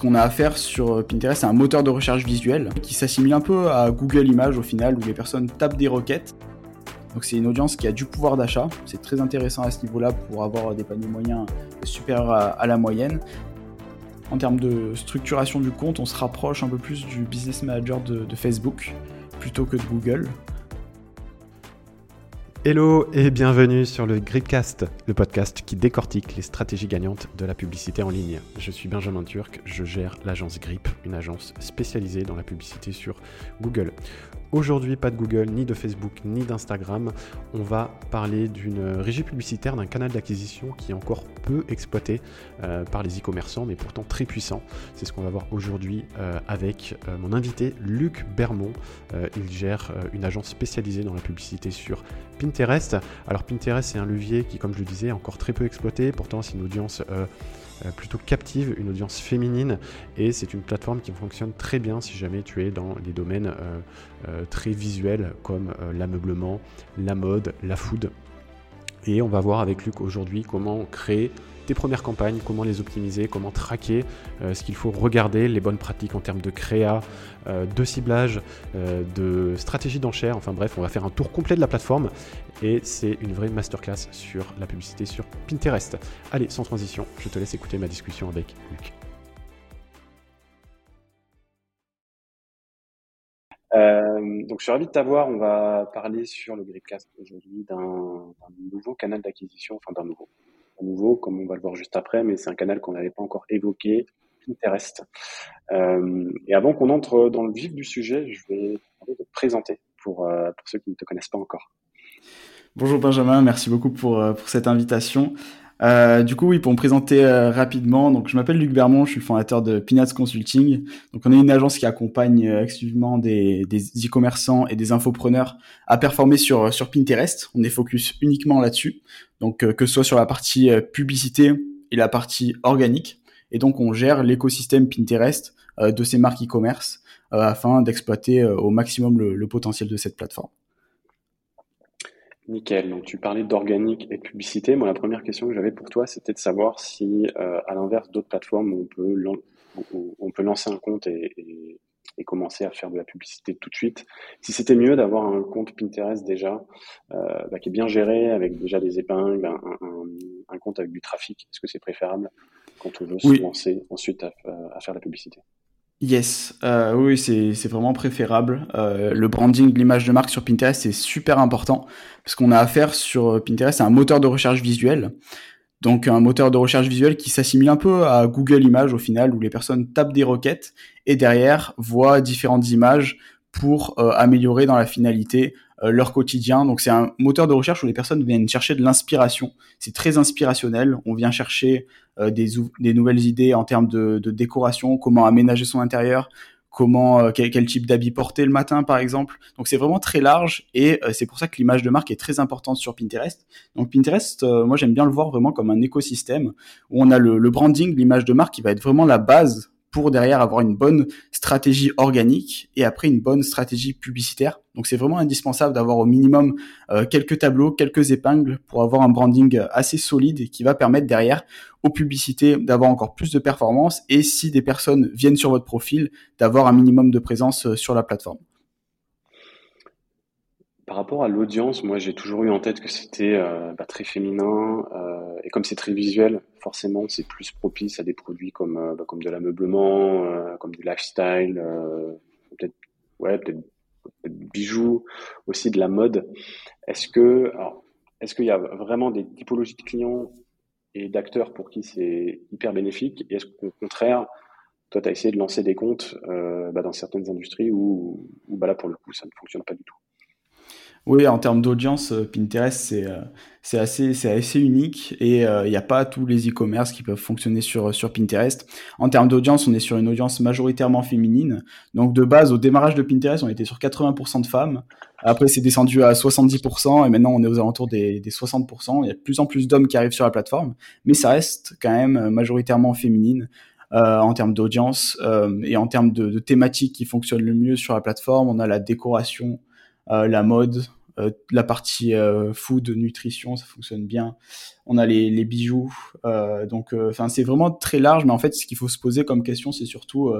Qu'on a affaire sur Pinterest à un moteur de recherche visuel qui s'assimile un peu à Google Images au final, où les personnes tapent des requêtes. Donc c'est une audience qui a du pouvoir d'achat. C'est très intéressant à ce niveau-là pour avoir des paniers moyens supérieurs à, la moyenne. En termes de structuration du compte, on se rapproche un peu plus du business manager de Facebook plutôt que de Google. Hello et bienvenue sur le Gripcast, le podcast qui décortique les stratégies gagnantes de la publicité en ligne. Je suis Benjamin Turc, je gère l'agence Grip, une agence spécialisée dans la publicité sur Google. Aujourd'hui, pas de Google, ni de Facebook, ni d'Instagram. On va parler d'une régie publicitaire, d'un canal d'acquisition qui est encore peu exploité euh, par les e-commerçants, mais pourtant très puissant. C'est ce qu'on va voir aujourd'hui euh, avec euh, mon invité Luc Bermond. il gère une agence spécialisée dans la publicité sur Pinterest. Alors Pinterest, c'est un levier qui, comme je le disais, est encore très peu exploité. Pourtant, c'est une audience plutôt captive, une audience féminine, et c'est une plateforme qui fonctionne très bien si jamais tu es dans les domaines euh, euh, très visuels comme l'ameublement, la mode, la food. Et on va voir avec Luc aujourd'hui comment créer premières campagnes, comment les optimiser, comment traquer, euh, ce qu'il faut regarder, les bonnes pratiques en termes de créa, euh, de ciblage, euh, de stratégie d'enchère. Enfin bref, on va faire un tour complet de la plateforme et c'est une vraie masterclass sur la publicité sur Pinterest. Allez, sans transition, je te laisse écouter ma discussion avec Luc. donc je suis ravi de t'avoir. On va parler sur le Gripcast aujourd'hui d'un nouveau canal d'acquisition, enfin d'un nouveau, nouveau, comme on va le voir juste après, mais c'est un canal qu'on n'avait pas encore évoqué, Pinterest. Euh, et avant qu'on entre dans le vif du sujet, je vais te présenter pour, euh, pour ceux qui ne te connaissent pas encore. Bonjour Benjamin, merci beaucoup pour, euh, pour cette invitation. Euh, du coup, oui, pour me présenter euh, rapidement, donc je m'appelle Luc Bermond, je suis fondateur de Peanuts Consulting. Donc, on est une agence qui accompagne euh, exclusivement des, des e-commerçants et des infopreneurs à performer sur sur Pinterest. On est focus uniquement là-dessus. Donc, que ce soit sur la partie publicité et la partie organique. Et donc, on gère l'écosystème Pinterest de ces marques e-commerce afin d'exploiter au maximum le potentiel de cette plateforme. Nickel. Donc, tu parlais d'organique et de publicité. Moi, la première question que j'avais pour toi, c'était de savoir si, euh, à l'inverse d'autres plateformes, on peut, on peut lancer un compte et, commencer à faire de la publicité tout de suite, si c'était mieux d'avoir un compte Pinterest déjà, euh, bah, qui est bien géré, avec déjà des épingles, un, compte avec du trafic. Est-ce que c'est préférable quand on veut se lancer ensuite à, à faire de la publicité? Yes, euh, oui, c'est vraiment préférable. Euh, le branding, l'image de marque sur Pinterest, c'est super important parce qu'on a affaire sur Pinterest à un moteur de recherche visuel. Donc un moteur de recherche visuel qui s'assimile un peu à Google Images au final, où les personnes tapent des requêtes et derrière voient différentes images pour euh, améliorer dans la finalité euh, leur quotidien. Donc c'est un moteur de recherche où les personnes viennent chercher de l'inspiration. C'est très inspirationnel. On vient chercher euh, des, nouvelles idées en termes de, décoration, comment aménager son intérieur, comment quel, quel, type d'habit porter le matin par exemple. Donc c'est vraiment très large et c'est pour ça que l'image de marque est très importante sur Pinterest. Donc Pinterest, moi j'aime bien le voir vraiment comme un écosystème où on a le branding, l'image de marque qui va être vraiment la base pour derrière avoir une bonne stratégie organique et après une bonne stratégie publicitaire. Donc c'est vraiment indispensable d'avoir au minimum euh, quelques tableaux, quelques épingles pour avoir un branding assez solide qui va permettre derrière aux publicités d'avoir encore plus de performance et si des personnes viennent sur votre profil, d'avoir un minimum de présence euh, sur la plateforme. Par rapport à l'audience, moi j'ai toujours eu en tête que c'était euh, bah, très féminin euh, et comme c'est très visuel, forcément c'est plus propice à des produits comme euh, bah, de l'ameublement, comme du lifestyle, peut-être ouais peut-être bijoux, aussi de la mode. Est-ce que est-ce qu'il y a vraiment des typologies de clients et d'acteurs pour qui c'est hyper bénéfique? Et est-ce qu'au contraire toi, tu as essayé de lancer des comptes bah, dans certaines industries où, où là, pour le coup, ça ne fonctionne pas du tout? Oui, en termes d'audience, euh, Pinterest, c'est euh, c'est assez, assez unique et euh, il n'y a pas tous les e-commerce qui peuvent fonctionner sur, sur Pinterest. En termes d'audience, on est sur une audience majoritairement féminine. Donc de base, au démarrage de Pinterest, on était sur 80% de femmes. Après, c'est descendu à 70% et maintenant on est aux alentours des, des 60%. Il y a de plus en plus d'hommes qui arrivent sur la plateforme, mais ça reste quand même majoritairement féminine. En termes d'audience et en termes de, thématiques qui fonctionnent le mieux sur la plateforme. On a la décoration, la mode, la partie food, nutrition, ça fonctionne bien. On a les, les bijoux. donc, enfin, c'est vraiment très large. Mais en fait, ce qu'il faut se poser comme question, c'est surtout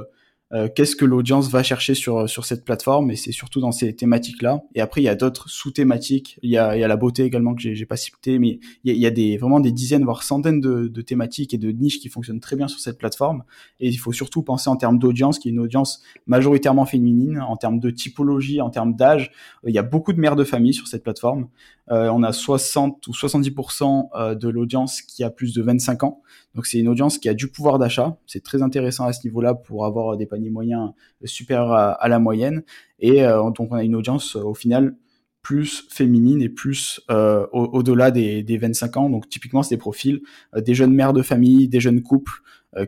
euh, qu'est-ce que l'audience va chercher sur sur cette plateforme? Et c'est surtout dans ces thématiques là et après il y a d'autres sous-thématiques. Il y a il y a la beauté également que j'ai j'ai pas cité mais il y a, il y a des vraiment des dizaines voire centaines de, de thématiques et de niches qui fonctionnent très bien sur cette plateforme. Et il faut surtout penser en termes d'audience qui est une audience majoritairement féminine en termes de typologie en termes d'âge. Il y a beaucoup de mères de famille sur cette plateforme. Euh, on a 60 ou 70% euh, de l'audience qui a plus de 25 ans. Donc c'est une audience qui a du pouvoir d'achat. C'est très intéressant à ce niveau-là pour avoir des paniers moyens supérieurs à, la moyenne. Et euh, donc on a une audience au final plus féminine et plus au-delà des, des, 25 ans. Donc typiquement, c'est des profils des jeunes mères de famille, des jeunes couples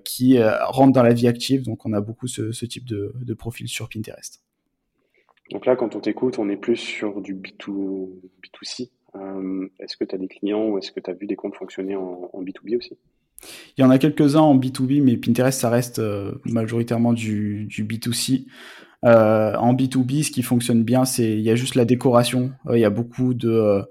qui rentrent dans la vie active. Donc on a beaucoup ce, type de, de profil sur Pinterest. Donc là, quand on t'écoute, on est plus sur du B2, B2C. Euh, est-ce que tu as des clients ou est-ce que tu as vu des comptes fonctionner en, B2B aussi? Il y en a quelques-uns en B2B, mais Pinterest, ça reste euh, majoritairement du, du B2C. Euh, en B2B, ce qui fonctionne bien, c'est il y a juste la décoration. Il y a beaucoup de euh,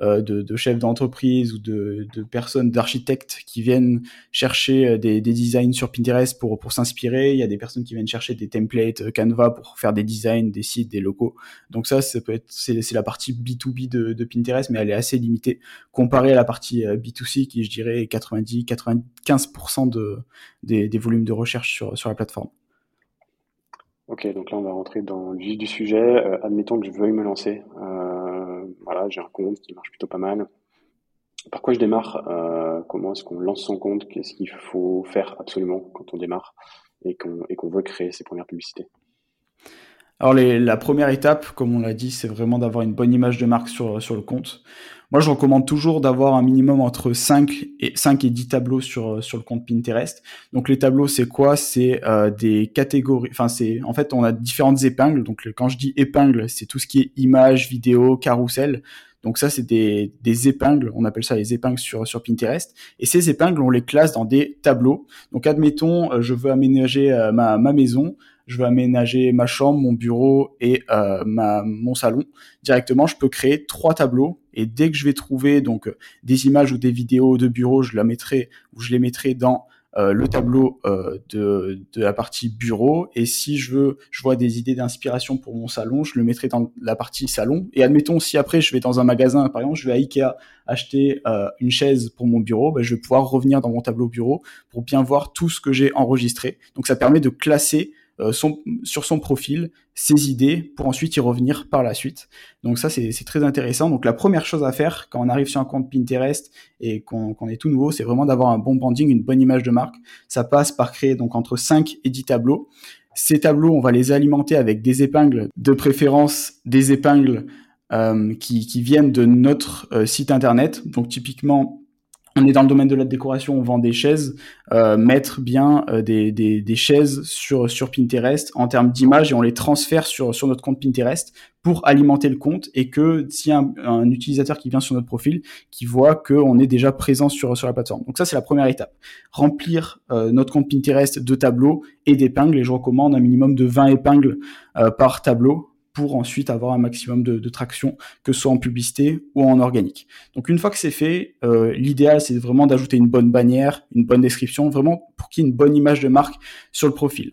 de, de, chefs d'entreprise ou de, personnes, d'architectes qui viennent chercher euh, des, des, designs sur Pinterest pour, pour s'inspirer. Il y a des personnes qui viennent chercher des templates euh, Canva pour faire des designs, des sites, des locaux. Donc ça, ça peut être, c'est, la partie B2B de, Pinterest, mais elle est assez limitée comparée à la partie B2C qui, je dirais, est 90, 95% de, des, volumes de recherche sur, sur la plateforme. Ok, donc là on va rentrer dans le vif du sujet. admettons que je veuille me lancer. Euh, j'ai un compte qui marche plutôt pas mal. Par quoi je démarre euh, Comment est-ce qu'on lance son compte Qu'est-ce qu'il faut faire absolument quand on démarre et qu'on veut créer ses premières publicités? Alors la première étape, comme on l'a dit, c'est vraiment d'avoir une bonne image de marque sur, sur le compte. Moi, je recommande toujours d'avoir un minimum entre 5 et 5 et 10 tableaux sur sur le compte Pinterest. Donc les tableaux, c'est quoi? C'est euh, des catégories. Enfin, c'est en fait, on a différentes épingles. Donc quand je dis épingles, c'est tout ce qui est images, vidéos, carrousel. Donc ça, c'est des, épingles, on appelle ça les épingles sur, sur Pinterest. Et ces épingles, on les classe dans des tableaux. Donc admettons, euh, je veux aménager euh, ma, ma maison je veux aménager ma chambre, mon bureau et euh, ma, mon salon. Directement, je peux créer trois tableaux et dès que je vais trouver donc des images ou des vidéos de bureau, je la mettrai ou je les mettrai dans euh, le tableau euh, de, de la partie bureau. Et si je veux je vois des idées d'inspiration pour mon salon je le mettrai dans la partie salon. Et admettons si après je vais dans un magasin par exemple je vais à Ikea acheter euh, une chaise pour mon bureau ben, je vais pouvoir revenir dans mon tableau bureau pour bien voir tout ce que j'ai enregistré. Donc ça permet de classer son, sur son profil ses idées pour ensuite y revenir par la suite. Donc ça, c'est très intéressant. Donc la première chose à faire quand on arrive sur un compte Pinterest et qu'on est tout nouveau, c'est vraiment d'avoir un bon branding, une bonne image de marque. Ça passe par créer donc entre 5 et 10 tableaux. Ces tableaux, on va les alimenter avec des épingles, de préférence des épingles euh, qui, qui, viennent de notre euh, site internet. Donc typiquement, on est dans le domaine de la décoration, on vend des chaises, euh, mettre bien euh, des, des, chaises sur, sur Pinterest en termes d'images et on les transfère sur, sur notre compte Pinterest pour alimenter le compte et que a un, un, utilisateur qui vient sur notre profil, qui voit qu'on est déjà présent sur, sur la plateforme. Donc ça, c'est la première étape. Remplir euh, notre compte Pinterest de tableaux et d'épingles et je recommande un minimum de 20 épingles par tableau pour ensuite avoir un maximum de, traction, que ce soit en publicité ou en organique. Donc une fois que c'est fait, euh, l'idéal c'est vraiment d'ajouter une bonne bannière, une bonne description, vraiment pour qu'il y ait une bonne image de marque sur le profil.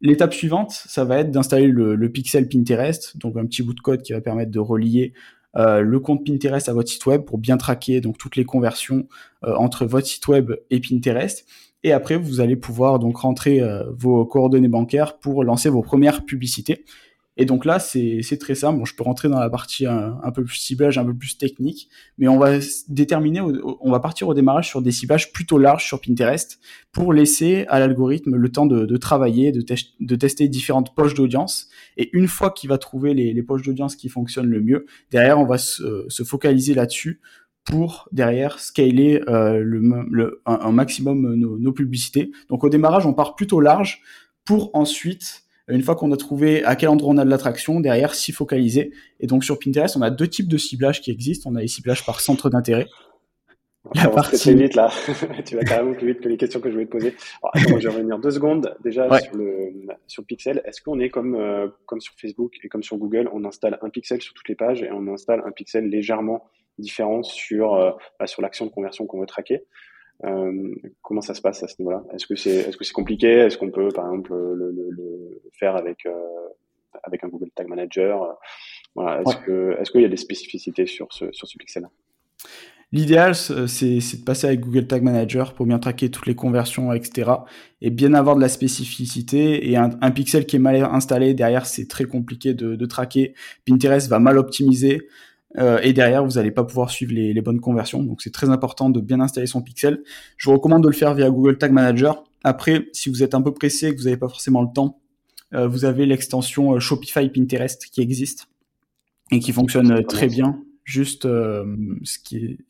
L'étape suivante, ça va être d'installer le, pixel Pinterest, donc un petit bout de code qui va permettre de relier euh, le compte Pinterest à votre site web pour bien traquer donc toutes les conversions euh, entre votre site web et Pinterest. Et après, vous allez pouvoir donc rentrer vos coordonnées bancaires pour lancer vos premières publicités. Et donc là, c'est très simple. Bon, je peux rentrer dans la partie un, peu plus ciblage, un peu plus technique, mais on va déterminer, on va partir au démarrage sur des ciblages plutôt larges sur Pinterest pour laisser à l'algorithme le temps de, de travailler, de, tester différentes poches d'audience. Et une fois qu'il va trouver les, les poches d'audience qui fonctionnent le mieux, derrière, on va se, se focaliser là-dessus pour derrière scaler euh, le, le, un, maximum nos, nos publicités. Donc au démarrage, on part plutôt large pour ensuite une fois qu'on a trouvé à quel endroit on a de l'attraction, derrière s'y focaliser. Et donc sur Pinterest, on a deux types de ciblage qui existent. On a les ciblages par centre d'intérêt. la partie... vite là. tu vas carrément plus vite que les questions que je voulais te poser. Alors, je vais revenir deux secondes déjà sur le sur Pixel. Est-ce qu'on est comme euh, comme sur Facebook et comme sur Google, on installe un pixel sur toutes les pages et on installe un pixel légèrement différent sur euh, bah, sur l'action de conversion qu'on veut traquer? Euh, comment ça se passe à ce niveau-là? Est-ce que c'est est-ce que c'est compliqué? Est-ce qu'on peut par exemple le, le, le faire avec euh, avec un Google Tag Manager? Voilà. Est-ce que est-ce qu'il y a des spécificités sur ce sur ce pixel L'idéal, c'est de passer avec Google Tag Manager pour bien traquer toutes les conversions, etc. Et bien avoir de la spécificité. Et un, pixel qui est mal installé, derrière, c'est très compliqué de, de, traquer. Pinterest va mal optimiser. Euh, et derrière, vous n'allez pas pouvoir suivre les, bonnes conversions. Donc, c'est très important de bien installer son pixel. Je vous recommande de le faire via Google Tag Manager. Après, si vous êtes un peu pressé et que vous n'avez pas forcément le temps, euh, vous avez l'extension euh, Shopify Pinterest qui existe et qui fonctionne très bien. Juste,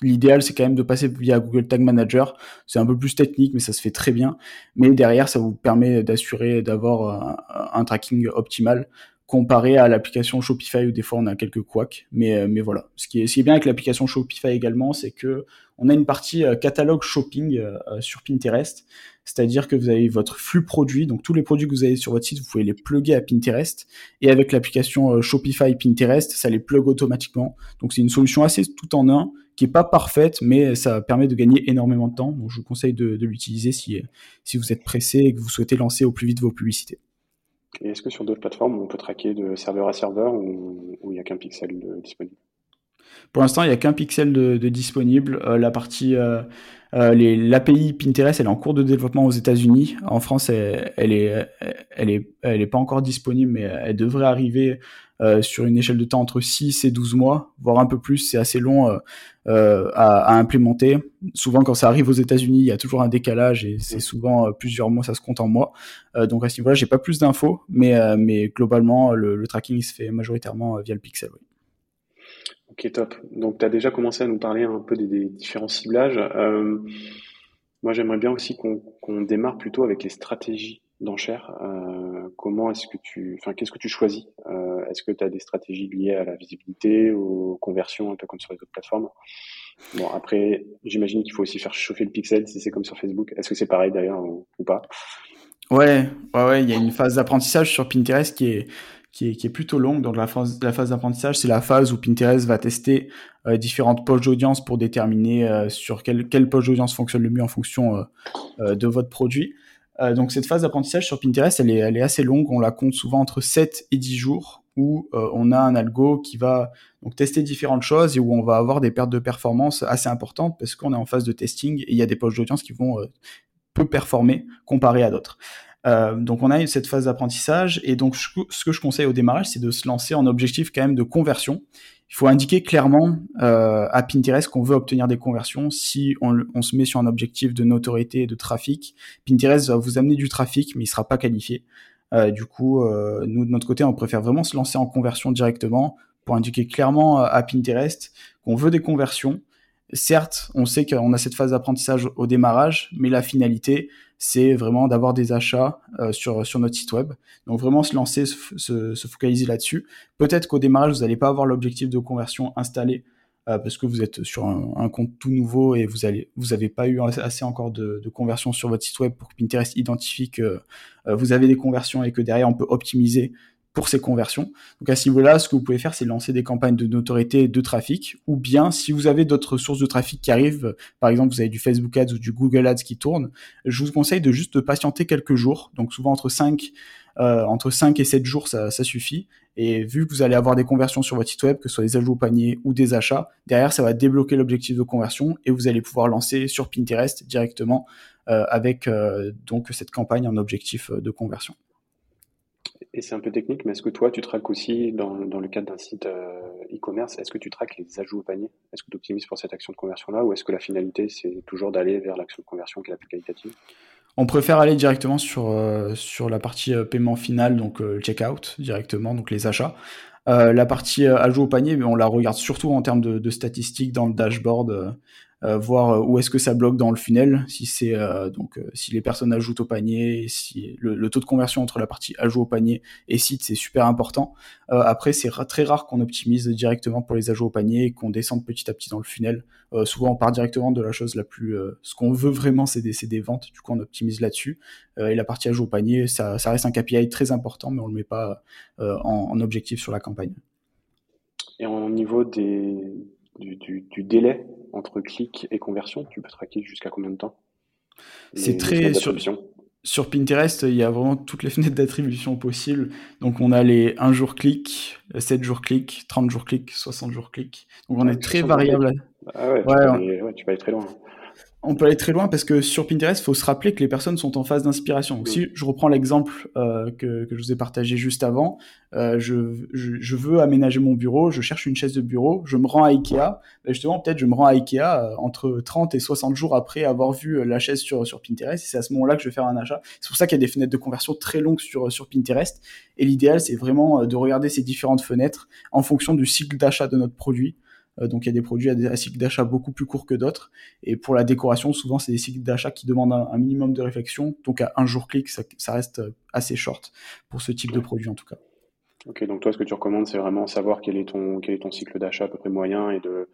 l'idéal, c'est quand même de passer via Google Tag Manager. C'est un peu plus technique, mais ça se fait très bien. Mais derrière, ça vous permet d'assurer d'avoir un, tracking optimal comparé à l'application Shopify où des fois on a quelques couacs. Mais, euh, mais voilà. Ce qui, est, ce qui est bien avec l'application Shopify également, c'est que on a une partie euh, catalogue shopping euh, sur Pinterest. C'est-à-dire que vous avez votre flux produit, donc tous les produits que vous avez sur votre site, vous pouvez les plugger à Pinterest. Et avec l'application Shopify Pinterest, ça les plug automatiquement. Donc c'est une solution assez tout en un, qui est pas parfaite, mais ça permet de gagner énormément de temps. Donc je vous conseille de, de l'utiliser si, si vous êtes pressé et que vous souhaitez lancer au plus vite vos publicités. Et est-ce que sur d'autres plateformes, on peut traquer de serveur à serveur ou il n'y a qu'un pixel disponible? Pour l'instant, il n'y a qu'un pixel de, disponible. Euh, la partie, euh, euh, l'API Pinterest, elle est en cours de développement aux États-Unis. En France, elle, elle, est, elle est, elle est pas encore disponible, mais elle devrait arriver euh, sur une échelle de temps entre 6 et 12 mois, voire un peu plus. C'est assez long euh, euh, à, implémenter. Souvent, quand ça arrive aux États-Unis, il y a toujours un décalage et c'est souvent plusieurs mois, ça se compte en mois. donc à ce niveau-là, j'ai pas plus d'infos, mais, globalement, le, tracking se fait majoritairement via le pixel. Ok, top. Donc, tu as déjà commencé à nous parler un peu des, différents ciblages. Moi, j'aimerais bien aussi qu'on démarre plutôt avec les stratégies d'enchères. Comment est-ce que tu, enfin, qu'est-ce que tu choisis Est-ce que tu as des stratégies liées à la visibilité, aux conversions, un peu comme sur les autres plateformes? Bon, après, j'imagine qu'il faut aussi faire chauffer le pixel si c'est comme sur Facebook. Est-ce que c'est pareil d'ailleurs ou, pas? Ouais, ouais, ouais. Il y a une phase d'apprentissage sur Pinterest qui est qui est, qui est plutôt longue. Donc la phase, d'apprentissage, c'est la phase où Pinterest va tester euh, différentes poches d'audience pour déterminer euh, sur quelle, quelle poche d'audience fonctionne le mieux en fonction euh, de votre produit. Euh, donc cette phase d'apprentissage sur Pinterest, elle est, assez longue. On la compte souvent entre 7 et 10 jours où euh, on a un algo qui va donc tester différentes choses et où on va avoir des pertes de performance assez importantes parce qu'on est en phase de testing et il y a des poches d'audience qui vont euh, peu performer comparé à d'autres. Donc on a cette phase d'apprentissage et donc ce que je conseille au démarrage, c'est de se lancer en objectif quand même de conversion il faut indiquer clairement euh, à Pinterest qu'on veut obtenir des conversions. Si on, on, se met sur un objectif de notoriété et de trafic, Pinterest va vous amener du trafic, mais il sera pas qualifié. Euh, du coup, euh, nous de notre côté, on préfère vraiment se lancer en conversion directement pour indiquer clairement à Pinterest qu'on veut des conversions. Certes, on sait qu'on a cette phase d'apprentissage au démarrage, mais la finalité, c'est vraiment d'avoir des achats euh, sur, sur notre site web. Donc vraiment se lancer, se, se, focaliser là-dessus. Peut-être qu'au démarrage, vous n'allez pas avoir l'objectif de conversion installé euh, parce que vous êtes sur un, compte tout nouveau et vous allez vous pas eu assez encore de, de conversion sur votre site web pour que Pinterest identifie que euh, vous avez des conversions et que derrière on peut optimiser pour ces conversions. Donc à ce niveau-là, ce que vous pouvez faire, c'est lancer des campagnes de notoriété de trafic, ou bien si vous avez d'autres sources de trafic qui arrivent, par exemple vous avez du Facebook Ads ou du Google Ads qui tourne, je vous conseille de juste patienter quelques jours, donc souvent entre 5, euh, entre 5 et 7 jours, ça, ça, suffit. Et vu que vous allez avoir des conversions sur votre site web, que ce soit des ajouts au panier ou des achats, derrière ça va débloquer l'objectif de conversion et vous allez pouvoir lancer sur Pinterest directement euh, avec euh, donc cette campagne en objectif de conversion et c'est un peu technique, mais est-ce que toi, tu traques aussi, dans, le cadre d'un site euh, e-commerce, est-ce que tu traques les ajouts au panier? Est-ce que tu optimises pour cette action de conversion-là ou est-ce que la finalité, c'est toujours d'aller vers l'action de conversion qui est la plus qualitative? On préfère aller directement sur, euh, sur la partie euh, paiement final, donc euh, checkout directement, donc les achats. la partie ajout au panier, on la regarde surtout en termes de statistiques dans le dashboard euh, voir où est-ce que ça bloque dans le funnel, si c'est donc si les personnes ajoutent au panier, si le, taux de conversion entre la partie ajout au panier et site c'est super important. après c'est très rare qu'on optimise directement pour les ajouts au panier et qu'on descende petit à petit dans le funnel. souvent on part directement de la chose la plus, ce qu'on veut vraiment c'est des, des, ventes, du coup on optimise là-dessus. et la partie ajout au panier ça, ça, reste un KPI très important mais on le met pas en, en objectif sur la campagne. Et au niveau des, du, délai entre clic et conversion, tu peux traquer jusqu'à combien de temps C'est très sur, sur Pinterest, il y a vraiment toutes les fenêtres d'attribution possibles. Donc on a les 1 jour clic, 7 jours clic, 30 jours clic, 60 jours clic. Donc on est très variable. Ah ouais, tu, peux ouais, tu peux aller très loin on peut aller très loin parce que sur Pinterest, il faut se rappeler que les personnes sont en phase d'inspiration. Si je reprends l'exemple euh, que, je vous ai partagé juste avant, euh, je, je, veux aménager mon bureau, je cherche une chaise de bureau, je me rends à Ikea. Ben justement, peut-être je me rends à Ikea euh, entre 30 et 60 jours après avoir vu la chaise sur, sur Pinterest. Et c'est à ce moment-là que je vais faire un achat. C'est pour ça qu'il y a des fenêtres de conversion très longues sur, sur Pinterest. Et l'idéal, c'est vraiment de regarder ces différentes fenêtres en fonction du cycle d'achat de notre produit. Euh, donc il y a des produits à des cycles d'achat beaucoup plus courts que d'autres. Et pour la décoration, souvent c'est des cycles d'achat qui demandent un, minimum de réflexion. Donc à un jour clic, ça, reste assez short pour ce type de produit en tout cas. Ok, donc toi ce que tu recommandes, c'est vraiment savoir quel est ton, quel est ton cycle d'achat à peu près moyen et de,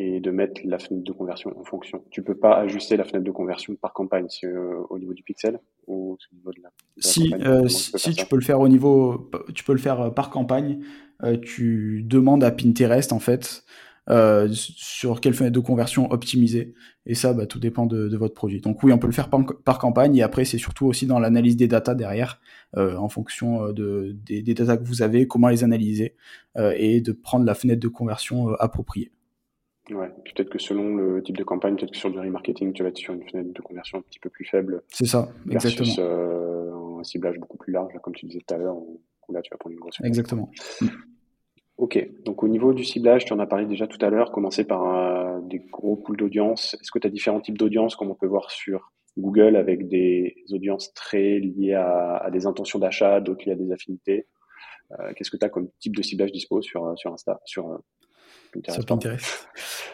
et de mettre la fenêtre de conversion en fonction. Tu peux pas ajuster la fenêtre de conversion par campagne euh, au niveau du pixel ou au niveau de la, si, euh, si, tu peux le faire au niveau, tu peux le faire par campagne. Euh, tu demandes à Pinterest en fait euh, sur quelle fenêtre de conversion optimiser. Et ça, bah, tout dépend de, votre produit. Donc oui, on peut le faire par, campagne. Et après, c'est surtout aussi dans l'analyse des datas derrière, euh, en fonction de, des, des datas que vous avez, comment les analyser, et de prendre la fenêtre de conversion appropriée. Ouais, peut-être que selon le type de campagne, peut-être que sur du remarketing, tu vas être sur une fenêtre de conversion un petit peu plus faible. C'est ça, exactement. un ciblage beaucoup plus large, comme tu disais tout à l'heure, là tu vas prendre une grosse. Exactement. Ok, donc au niveau du ciblage, tu en as parlé déjà tout à l'heure, commencer par euh, des gros pools d'audience. Est-ce que tu as différents types d'audience, comme on peut voir sur Google, avec des audiences très liées à, des intentions d'achat, d'autres liées à des affinités? Euh, Qu'est-ce que tu as comme type de ciblage dispo sur, euh, sur Insta sur,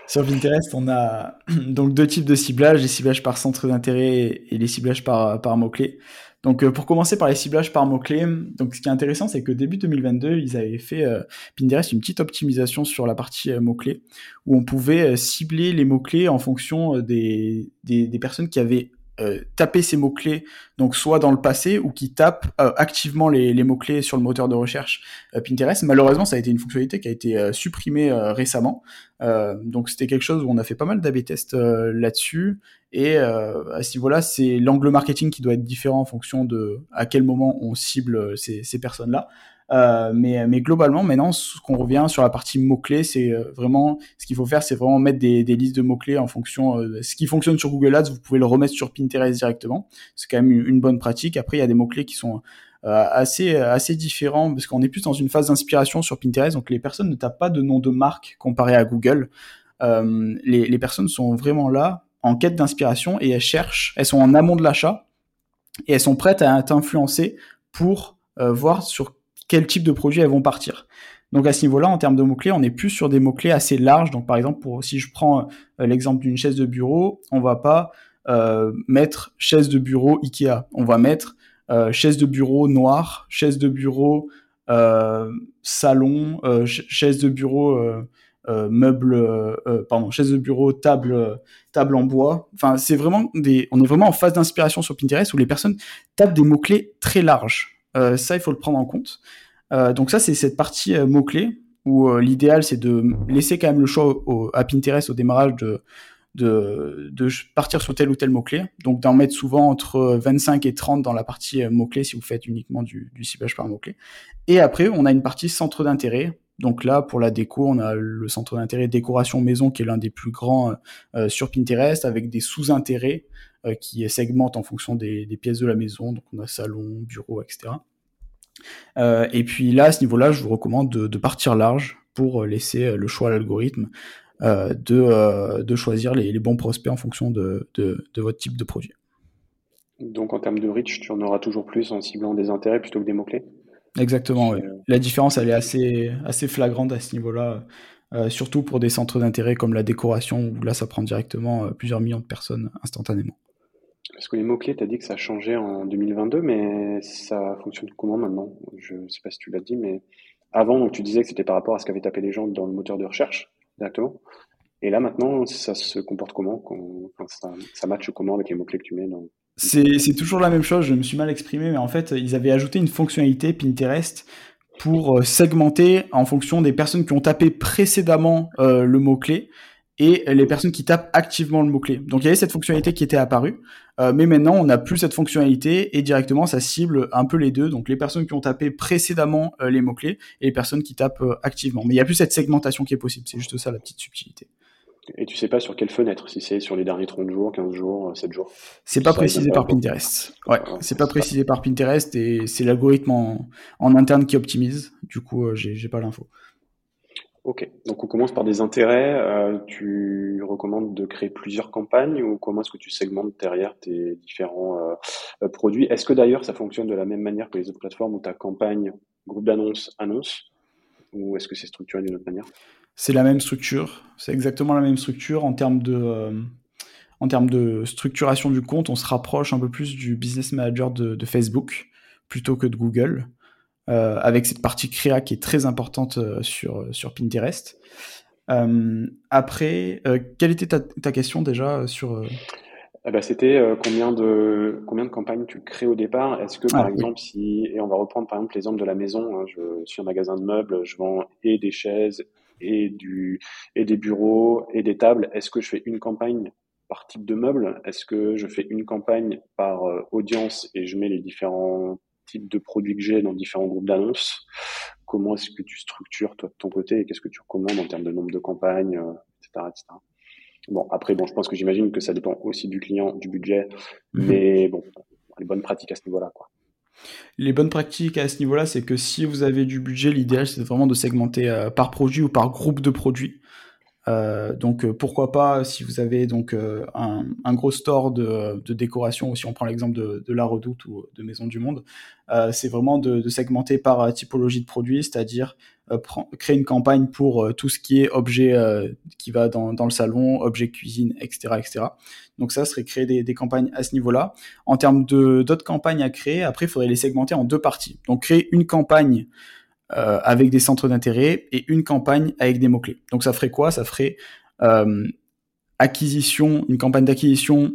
Sur Pinterest. on a donc deux types de ciblage, les ciblages par centre d'intérêt et les ciblages par, mots-clés. Donc euh, pour commencer par les ciblages par mots-clés, donc ce qui est intéressant, c'est que début 2022, ils avaient fait euh, Pinterest une petite optimisation sur la partie euh, mots-clés, où on pouvait cibler les mots-clés en fonction des, des personnes qui avaient euh, taper ces mots-clés, donc soit dans le passé ou qui tapent euh, activement les, mots-clés sur le moteur de recherche euh, Pinterest. Malheureusement, ça a été une fonctionnalité qui a été supprimée récemment. donc c'était quelque chose où on a fait pas mal d'AB tests là-dessus. Et à ce niveau-là, c'est l'angle marketing qui doit être différent en fonction de à quel moment on cible ces, ces personnes-là. Euh, mais, mais globalement, maintenant, ce qu'on revient sur la partie mots-clés, c'est euh, vraiment, ce qu'il faut faire, c'est vraiment mettre des, des, listes de mots-clés en fonction, euh, ce qui fonctionne sur Google Ads, vous pouvez le remettre sur Pinterest directement. C'est quand même une, bonne pratique. Après, il y a des mots-clés qui sont assez, assez différents parce qu'on est plus dans une phase d'inspiration sur Pinterest. Donc, les personnes ne tapent pas de nom de marque comparé à Google. les, les personnes sont vraiment là en quête d'inspiration et elles cherchent, elles sont en amont de l'achat et elles sont prêtes à t'influencer pour voir sur quel type de produit elles vont partir. Donc à ce niveau-là, en termes de mots-clés, on est plus sur des mots-clés assez larges. Donc par exemple, si je prends euh, l'exemple d'une chaise de bureau, on va pas euh, mettre chaise de bureau Ikea. On va mettre euh, chaise de bureau noire, chaise de bureau salon, chaise de bureau meuble, pardon, chaise de bureau table, table en bois. Enfin, c'est vraiment des, on est vraiment en phase d'inspiration sur Pinterest où les personnes tapent des mots-clés très larges. Euh, ça, il faut le prendre en compte. Euh, donc ça, c'est cette partie euh, mots-clés où l'idéal, c'est de laisser quand même le choix à Pinterest au démarrage de, partir sur tel ou tel mot-clé. Donc d'en mettre souvent entre 25 et 30 dans la partie mot-clé si vous faites uniquement du, du ciblage par mot-clé. Et après, on a une partie centre d'intérêt. Donc là, pour la déco, on a le centre d'intérêt décoration maison qui est l'un des plus grands sur Pinterest avec des sous-intérêts euh, qui segmente en fonction des, pièces de la maison. Donc on a salon, bureau, etc. Euh, et puis là, à ce niveau-là, je vous recommande de, partir large pour laisser le choix à l'algorithme euh, de, choisir les, bons prospects en fonction de, votre type de produit. Donc en termes de reach, tu en auras toujours plus en ciblant des intérêts plutôt que des mots-clés? Exactement, oui. La différence, elle est assez, assez flagrante à ce niveau-là. surtout pour des centres d'intérêt comme la décoration, où là, ça prend directement plusieurs millions de personnes instantanément. Parce que les mots-clés, tu as dit que ça a changé en 2022, mais ça fonctionne comment maintenant? Je ne sais pas si tu l'as dit, mais avant, tu disais que c'était par rapport à ce qu'avaient tapé les gens dans le moteur de recherche, directement. Et là, maintenant, ça se comporte comment? Ça, ça matche comment avec les mots-clés que tu mets dans... C'est toujours la même chose, je me suis mal exprimé, mais en fait, ils avaient ajouté une fonctionnalité Pinterest pour euh, segmenter en fonction des personnes qui ont tapé précédemment euh, le mot-clé et les personnes qui tapent activement le mot-clé. Donc il y avait cette fonctionnalité qui était apparue, euh, mais maintenant on n'a plus cette fonctionnalité et directement ça cible un peu les deux, donc les personnes qui ont tapé précédemment les mots-clés et les personnes qui tapent activement. Mais il n'y a plus cette segmentation qui est possible, c'est juste ça la petite subtilité. Et tu sais pas sur quelle fenêtre, si c'est sur les derniers 30 jours, 15 jours, 7 jours C'est pas précisé par Pinterest. Ouais, c'est pas précisé par Pinterest et c'est l'algorithme en, en, interne qui optimise. Du coup, j'ai pas l'info. Ok, donc on commence par des intérêts. Euh, tu recommandes de créer plusieurs campagnes ou comment est-ce que tu segmentes derrière tes différents euh, euh, produits? Est-ce que d'ailleurs ça fonctionne de la même manière que les autres plateformes où ta campagne, groupe d'annonces, annonce? Ou est-ce que c'est structuré d'une autre manière? C'est la même structure, c'est exactement la même structure en termes de... en termes de structuration du compte, on se rapproche un peu plus du business manager de Facebook plutôt que de Google. Euh, avec cette partie créa qui est très importante euh, sur, sur Pinterest. Euh, après, quelle était ta, ta, question déjà sur... Eh ben, c'était combien de combien de campagnes tu crées au départ? Est-ce que par ah, exemple si et on va reprendre par exemple l'exemple de la maison, hein, je suis un magasin de meubles, je vends et des chaises et du et des bureaux et des tables. Est-ce que je fais une campagne par type de meuble? Est-ce que je fais une campagne par audience et je mets les différents type de produits que j'ai dans différents groupes d'annonces? Comment est-ce que tu structures toi de ton côté et qu'est-ce que tu recommandes en termes de nombre de campagnes, etc., euh, etc. Bon, après, bon, je pense que j'imagine que ça dépend aussi du client, du budget, mhm. mais bon, les bonnes pratiques à ce niveau-là, quoi. Les bonnes pratiques à ce niveau-là, c'est que si vous avez du budget, l'idéal c'est vraiment de segmenter euh, par produit ou par groupe de produits. Euh, donc euh, pourquoi pas si vous avez donc un, gros store de, décoration, ou si on prend l'exemple de, la Redoute ou de Maison du Monde, c'est vraiment de, segmenter par typologie de produit, c'est-à-dire créer une campagne pour tout ce qui est objet qui va dans, dans, le salon, objet cuisine, etc., etc. Donc ça serait créer des, campagnes à ce niveau-là. En termes de d'autres campagnes à créer, après il faudrait les segmenter en deux parties. Donc créer une campagne euh, avec des centres d'intérêt et une campagne avec des mots-clés. Donc ça ferait quoi? Ça ferait euh, acquisition, une campagne d'acquisition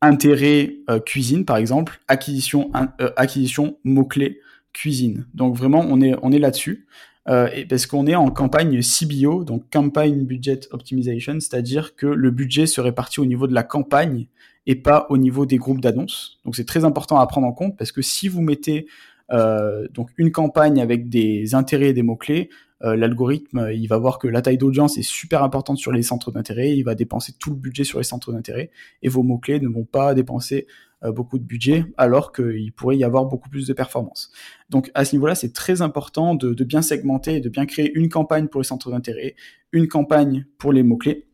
intérêt euh, cuisine par exemple, acquisition euh, acquisition mots-clés cuisine. Donc vraiment on est on est là-dessus. Et parce qu'on est en campagne CBO, donc Campaign Budget Optimization, c'est-à-dire que le budget se répartit au niveau de la campagne et pas au niveau des groupes d'annonces. Donc c'est très important à prendre en compte parce que si vous mettez euh, donc une campagne avec des intérêts et des mots-clés, euh, l'algorithme, il va voir que la taille d'audience est super importante sur les centres d'intérêt, il va dépenser tout le budget sur les centres d'intérêt, et vos mots-clés ne vont pas dépenser euh, beaucoup de budget, alors qu'il pourrait y avoir beaucoup plus de performance. Donc à ce niveau-là, c'est très important de, bien segmenter, de bien créer une campagne pour les centres d'intérêt, une campagne pour les mots-clés,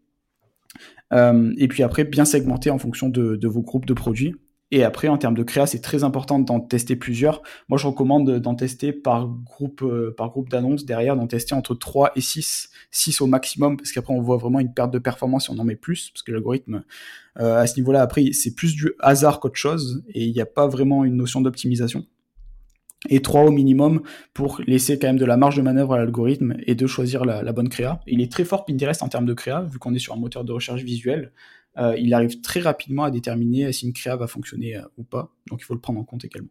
euh, et puis après bien segmenter en fonction de vos groupes de produits et après, en termes de créa, c'est très important d'en tester plusieurs. Moi, je recommande d'en tester par groupe, euh, par groupe d'annonces. Derrière, d'en tester entre 3 et 6, 6 au maximum, parce qu'après, on voit vraiment une perte de performance si on en met plus, parce que l'algorithme, euh, à ce niveau-là, après, c'est plus du hasard qu'autre chose, et il n'y a pas vraiment une notion d'optimisation. Et 3 au minimum pour laisser quand même de la marge de manœuvre à l'algorithme et de choisir la, la bonne créa. Il est très fort Pinterest en termes de créa, vu qu'on est sur un moteur de recherche visuel. Euh, il arrive très rapidement à déterminer si une créa va fonctionner euh, ou pas. Donc il faut le prendre en compte également.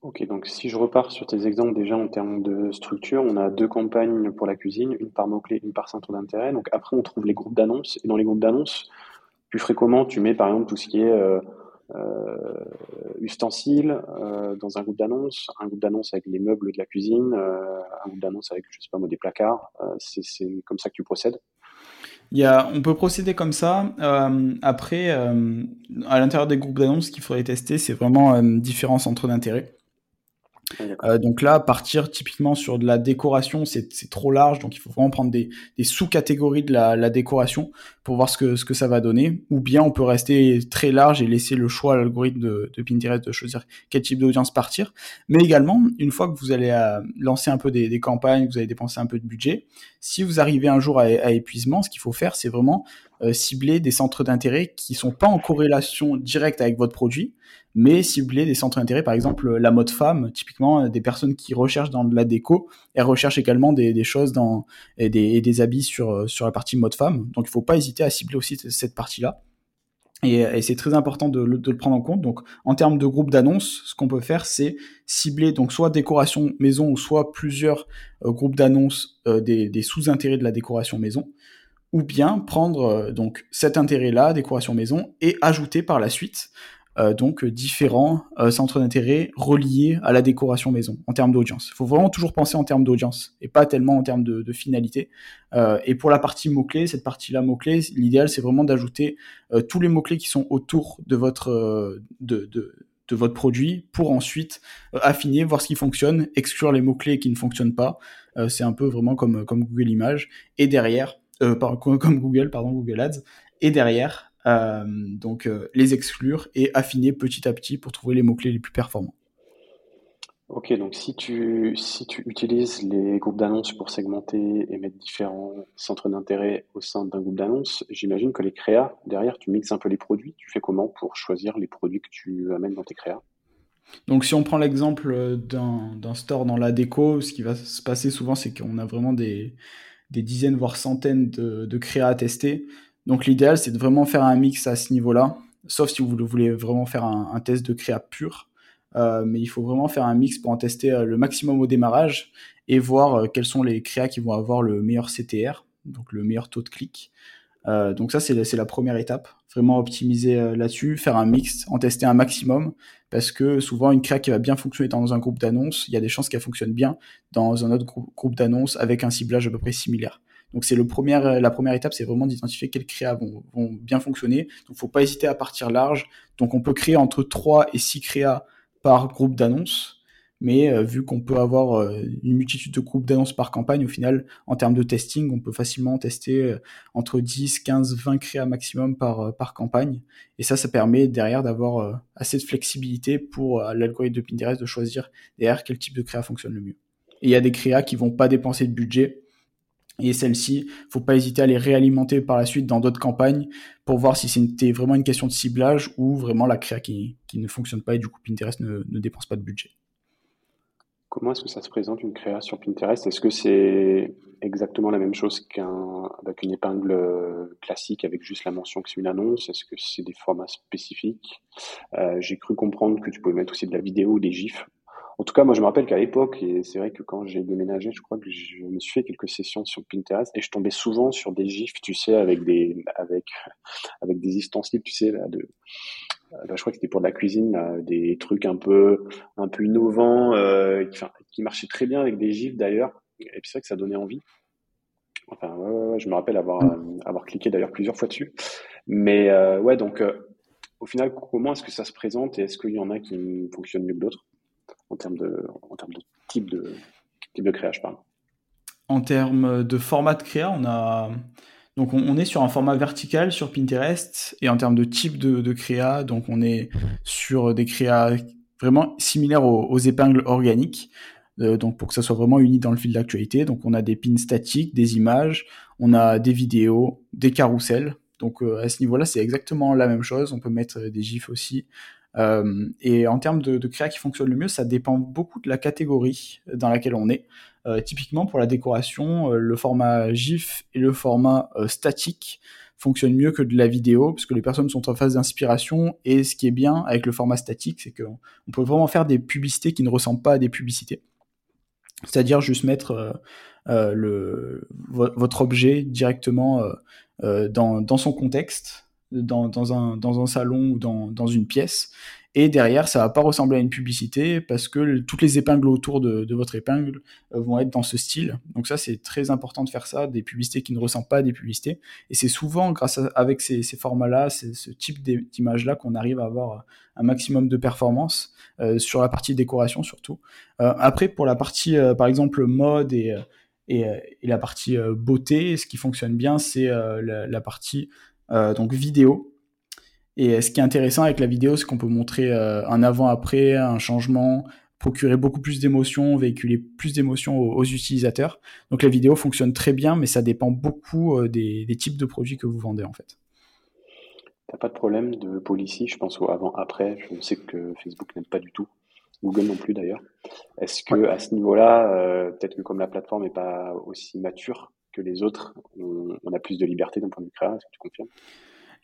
Ok, donc si je repars sur tes exemples déjà en termes de structure, on a deux campagnes pour la cuisine, une par mot-clé, une par centre d'intérêt. Donc après, on trouve les groupes d'annonces. Et dans les groupes d'annonces, plus fréquemment, tu mets par exemple tout ce qui est euh, euh ustensiles dans un groupe d'annonces, un groupe d'annonces avec les meubles de la cuisine, un groupe d'annonces avec, je sais pas moi, des placards. c'est comme ça que tu procèdes on peut procéder comme ça. Euh, après, euh, à l'intérieur des groupes d'annonces, ce qu'il faudrait tester, c'est vraiment euh, différents centres d'intérêt. Donc là, partir typiquement sur de la décoration, c'est trop large, donc il faut vraiment prendre des, sous-catégories de la, décoration pour voir ce que, ce que ça va donner. Ou bien on peut rester très large et laisser le choix à l'algorithme de, de, Pinterest de choisir quel type d'audience partir. Mais également, une fois que vous allez lancer un peu des, des campagnes, vous allez dépenser un peu de budget, si vous arrivez un jour à, à épuisement, ce qu'il faut faire, c'est vraiment euh, cibler des centres d'intérêt qui sont pas en corrélation directe avec votre produit, mais cibler des centres d'intérêt, par exemple la mode femme, typiquement euh, des personnes qui recherchent dans de la déco, elles recherchent également des, choses dans et des, habits sur euh, sur la partie mode femme. Donc il faut pas hésiter à cibler aussi cette partie-là. Et, c'est très important de, le prendre en compte. Donc, en termes de groupe d'annonces, ce qu'on peut faire, c'est cibler donc soit décoration maison ou soit plusieurs groupes d'annonces des sous-intérêts de la décoration maison ou bien prendre euh, donc cet intérêt-là, décoration maison, et ajouter par la suite euh, donc différents euh, centres d'intérêt reliés à la décoration maison en termes d'audience. Il faut vraiment toujours penser en termes d'audience et pas tellement en termes de, de finalité. et pour la partie mots-clés, cette partie-là mots-clés, l'idéal c'est vraiment d'ajouter tous les mots-clés qui sont autour de votre de, de, de votre produit pour ensuite affiner, voir ce qui fonctionne, exclure les mots-clés qui ne fonctionnent pas. c'est un peu vraiment comme, comme Google Images. Et derrière, euh, comme Google, pardon, Google Ads, et derrière, euh, donc euh, les exclure et affiner petit à petit pour trouver les mots-clés les plus performants. Ok, donc si tu, si tu utilises les groupes d'annonces pour segmenter et mettre différents centres d'intérêt au sein d'un groupe d'annonces, j'imagine que les créas, derrière, tu mixes un peu les produits. Tu fais comment pour choisir les produits que tu amènes dans tes créas? Donc si on prend l'exemple d'un store dans la déco, ce qui va se passer souvent, c'est qu'on a vraiment des, des dizaines voire centaines de, créas à tester. Donc l'idéal c'est de vraiment faire un mix à ce niveau-là, sauf si vous voulez vraiment faire un, test de créa pur. Euh, mais il faut vraiment faire un mix pour en tester euh, le maximum au démarrage et voir euh, quels sont les créas qui vont avoir le meilleur CTR, donc le meilleur taux de clic. Euh, donc ça, c'est la première étape. Vraiment optimiser euh, là-dessus, faire un mix, en tester un maximum, parce que souvent une créa qui va bien fonctionner dans un groupe d'annonces, il y a des chances qu'elle fonctionne bien dans un autre groupe d'annonces avec un ciblage à peu près similaire. Donc c'est premier, la première étape, c'est vraiment d'identifier quelles créas vont, vont, bien fonctionner. Donc faut pas hésiter à partir large. Donc on peut créer entre 3 et 6 créas par groupe d'annonces mais euh, vu qu'on peut avoir euh, une multitude de groupes d'annonces par campagne, au final, en termes de testing, on peut facilement tester euh, entre 10, 15, 20 créas maximum par, par campagne. Et ça, ça permet derrière d'avoir assez de flexibilité pour l'algorithme de Pinterest de choisir derrière quel type de créa fonctionne le mieux. Et il y a des créas qui vont pas dépenser de budget. Et celles-ci, faut pas hésiter à les réalimenter par la suite dans d'autres campagnes pour voir si c'était vraiment une question de ciblage ou vraiment la créa qui, qui ne fonctionne pas et du coup Pinterest ne, ne dépense pas de budget. Comment est-ce que ça se présente une création sur Pinterest? Est-ce que c'est exactement la même chose qu'avec une épingle euh, classique avec juste la mention que c'est une annonce? Est-ce que c'est des formats spécifiques? Euh, J'ai cru comprendre que tu pouvais mettre aussi de la vidéo ou des gifs. En tout cas, moi, je me rappelle qu'à l'époque, et c'est vrai que quand j'ai déménagé, je crois que je me suis fait quelques sessions sur Pinterest et je tombais souvent sur des gifs, tu sais, avec des, avec, avec des ustensiles, tu sais, là, de, bah, je crois que c'était pour de la cuisine, des trucs un peu, un peu innovants, euh, qui, qui, marchaient très bien avec des gifs d'ailleurs. Et puis c'est vrai que ça donnait envie. Enfin, ouais, ouais, ouais je me rappelle avoir, euh, avoir cliqué d'ailleurs plusieurs fois dessus. Mais euh, ouais, donc au final, comment est-ce que ça se présente et est-ce qu'il y en a qui fonctionnent mieux que d'autres en termes de, en termes de type de, type de créa, je parle. En termes de format de créa, on a donc on, est sur un format vertical sur Pinterest et en termes de type de, créa, donc on est sur des créas vraiment similaires aux, épingles organiques. Euh, donc pour que ça soit vraiment uni dans le fil d'actualité. Donc on a des pins statiques, des images, on a des vidéos, des carousels. Donc euh, à ce niveau-là, c'est exactement la même chose. On peut mettre des gifs aussi. Euh, et en termes de créa qui fonctionne le mieux, ça dépend beaucoup de la catégorie dans laquelle on est. Euh, typiquement pour la décoration, euh, le format GIF et le format euh, statique fonctionnent mieux que de la vidéo parce que les personnes sont en phase d'inspiration et ce qui est bien avec le format statique, c'est qu'on peut vraiment faire des publicités qui ne ressemblent pas à des publicités. C'est-à-dire juste mettre votre objet directement dans, son contexte, dans, un, salon ou dans une pièce, Et derrière, ça va pas ressembler à une publicité parce que toutes les épingles autour de, votre épingle euh, vont être dans ce style. Donc ça, c'est très important de faire ça, des publicités qui ne ressemblent pas à des publicités. Et c'est souvent grâce à, avec ces, formats-là, ce type d'image-là qu'on arrive à avoir un maximum de performance euh, sur la partie décoration surtout. Euh, après, pour la partie, par exemple, mode et et, la partie beauté, ce qui fonctionne bien, c'est la, la, partie donc vidéo. Et ce qui est intéressant avec la vidéo, c'est qu'on peut montrer euh, un avant-après, un changement, procurer beaucoup plus d'émotions, véhiculer plus d'émotions aux, utilisateurs. Donc la vidéo fonctionne très bien, mais ça dépend beaucoup euh, des, types de produits que vous vendez en fait. T'as pas de problème de policy, je pense au avant-après. Je sais que Facebook n'aime pas du tout. Google non plus d'ailleurs. Est-ce que à ce niveau-là, euh, peut-être que comme la plateforme n'est pas aussi mature que les autres, on, on a plus de liberté d'un point de vue créatif Est-ce que tu confirmes?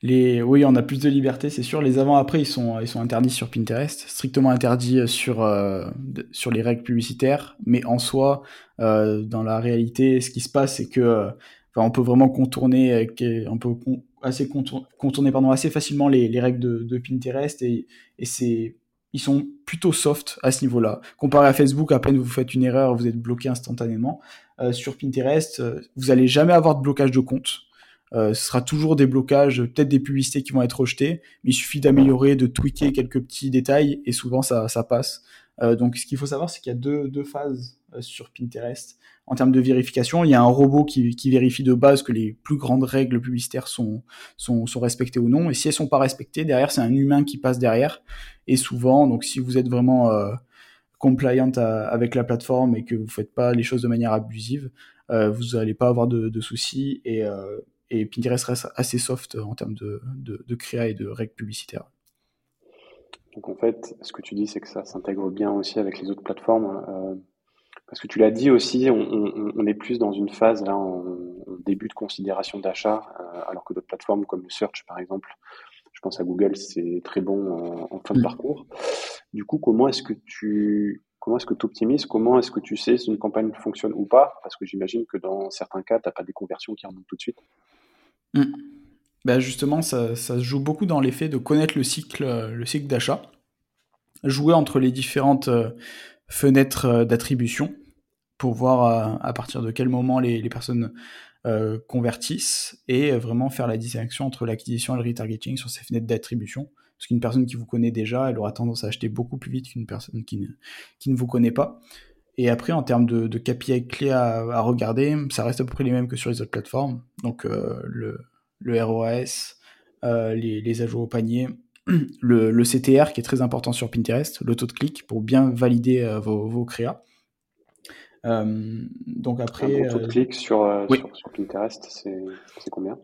Oui, on a plus de liberté, c'est sûr. Les avant-après, ils sont, interdits sur Pinterest, strictement interdits sur, euh, sur les règles publicitaires. Mais en soi, euh, dans la réalité, ce qui se passe, c'est que euh, on peut vraiment contourner, assez contourner, pardon, assez facilement les, les règles de, Pinterest et c'est ils sont plutôt soft à ce niveau-là. Comparé à Facebook, à peine vous faites une erreur, vous êtes bloqué instantanément. sur Pinterest, vous allez jamais avoir de blocage de compte. Euh, ce sera toujours des blocages, peut-être des publicités qui vont être rejetées, mais il suffit d'améliorer, de tweaker quelques petits détails et souvent ça, passe. Euh, donc ce qu'il faut savoir, c'est qu'il y a deux, deux phases euh, sur Pinterest en termes de vérification. Il y a un robot qui, qui, vérifie de base que les plus grandes règles publicitaires sont, sont, sont respectées ou non. Et si elles sont pas respectées, derrière, c'est un humain qui passe derrière. Et souvent, donc si vous êtes vraiment compliant avec la plateforme et que vous faites pas les choses de manière abusive, vous n'allez pas avoir de, soucis. Et et Pinterest reste assez soft en termes de, de, créa et de règles publicitaires. Donc en fait, ce que tu dis, c'est que ça s'intègre bien aussi avec les autres plateformes. Euh, parce que tu l'as dit aussi, on, est plus dans une phase là, en, début de considération d'achat, euh, alors que d'autres plateformes comme le Search par exemple, je pense à Google, c'est très bon en, fin de mm. parcours. Du coup, comment est-ce que tu comment est-ce que tu optimises Comment est-ce que tu sais si une campagne fonctionne ou pas? Parce que j'imagine que dans certains cas, tu n'as pas des conversions qui remontent tout de suite. Ben justement, ça, se joue beaucoup dans l'effet de connaître le cycle, euh, d'achat, jouer entre les différentes euh, fenêtres euh, d'attribution pour voir à, partir de quel moment les, personnes convertissent et vraiment faire la distinction entre l'acquisition et le retargeting sur ces fenêtres d'attribution. Parce qu'une personne qui vous connaît déjà, elle aura tendance à acheter beaucoup plus vite qu'une personne qui ne, qui ne vous connaît pas. Et après, en termes de, de KPI clés à, regarder, ça reste à peu près les mêmes que sur les autres plateformes. Donc le, le ROAS, euh, les, ajouts au panier, le, CTR qui est très important sur Pinterest, le taux de clic pour bien valider euh, vos, vos créas. Euh, donc après. Un taux de clic sur, Pinterest, c'est combien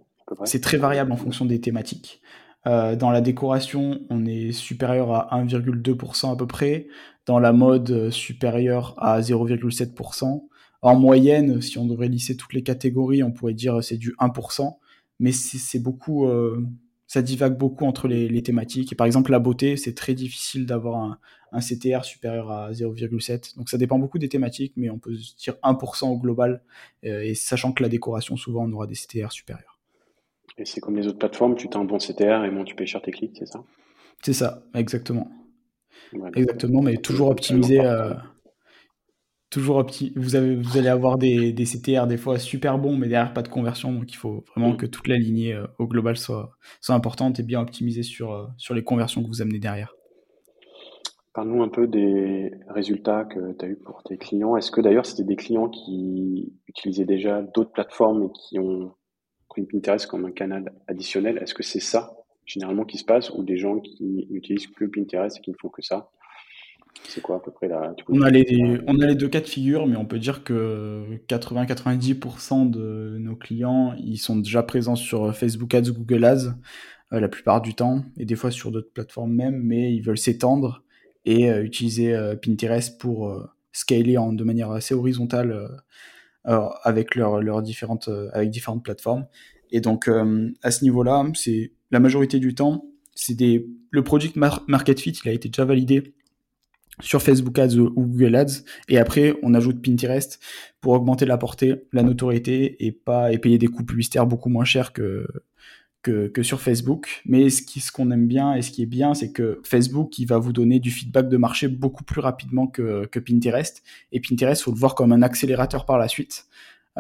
C'est très variable en fonction des thématiques. dans la décoration, on est supérieur à 1,2% à peu près. Dans la mode, supérieur à 0,7%. En moyenne, si on devrait lisser toutes les catégories, on pourrait dire c'est du 1% mais c'est beaucoup, euh, ça divague beaucoup entre les, thématiques. Et par exemple, la beauté, c'est très difficile d'avoir un, CTR supérieur à 0,7. Donc ça dépend beaucoup des thématiques, mais on peut se dire 1% au global, euh, et sachant que la décoration, souvent, on aura des CTR supérieurs. Et c'est comme les autres plateformes, tu as un bon CTR et moins tu payes cher tes clics, c'est ça? C'est ça, exactement. Exactement, mais toujours optimisé toujours vous, avez, vous allez avoir des, des, CTR des fois super bons, mais derrière pas de conversion. Donc il faut vraiment mm. que toute la lignée euh, au global soit, soit importante et bien optimisée sur, euh, sur les conversions que vous amenez derrière. Parle-nous un peu des résultats que tu as eu pour tes clients. Est-ce que d'ailleurs c'était des clients qui utilisaient déjà d'autres plateformes et qui ont pris Pinterest comme un canal additionnel? Est-ce que c'est ça généralement qui se passe ou des gens qui n'utilisent que Pinterest et qui ne font que ça c'est quoi à peu près la. On a, les, on a les deux cas de figure, mais on peut dire que 80-90% de nos clients, ils sont déjà présents sur Facebook Ads, Google Ads, euh, la plupart du temps, et des fois sur d'autres plateformes même, mais ils veulent s'étendre et euh, utiliser euh, Pinterest pour scaler en, de manière assez horizontale avec leurs différentes, avec différentes plateformes. Et donc, à ce niveau-là, c'est la majorité du temps, c'est des, le product market fit, il a été déjà validé sur Facebook Ads ou Google Ads et après on ajoute Pinterest pour augmenter la portée, la notoriété et pas et payer des coûts publicitaires beaucoup moins chers que que, que sur Facebook. Mais ce qui, ce qu'on aime bien et ce qui est bien, c'est que Facebook, il va vous donner du feedback de marché beaucoup plus rapidement que, que Pinterest. Et Pinterest, faut le voir comme un accélérateur par la suite.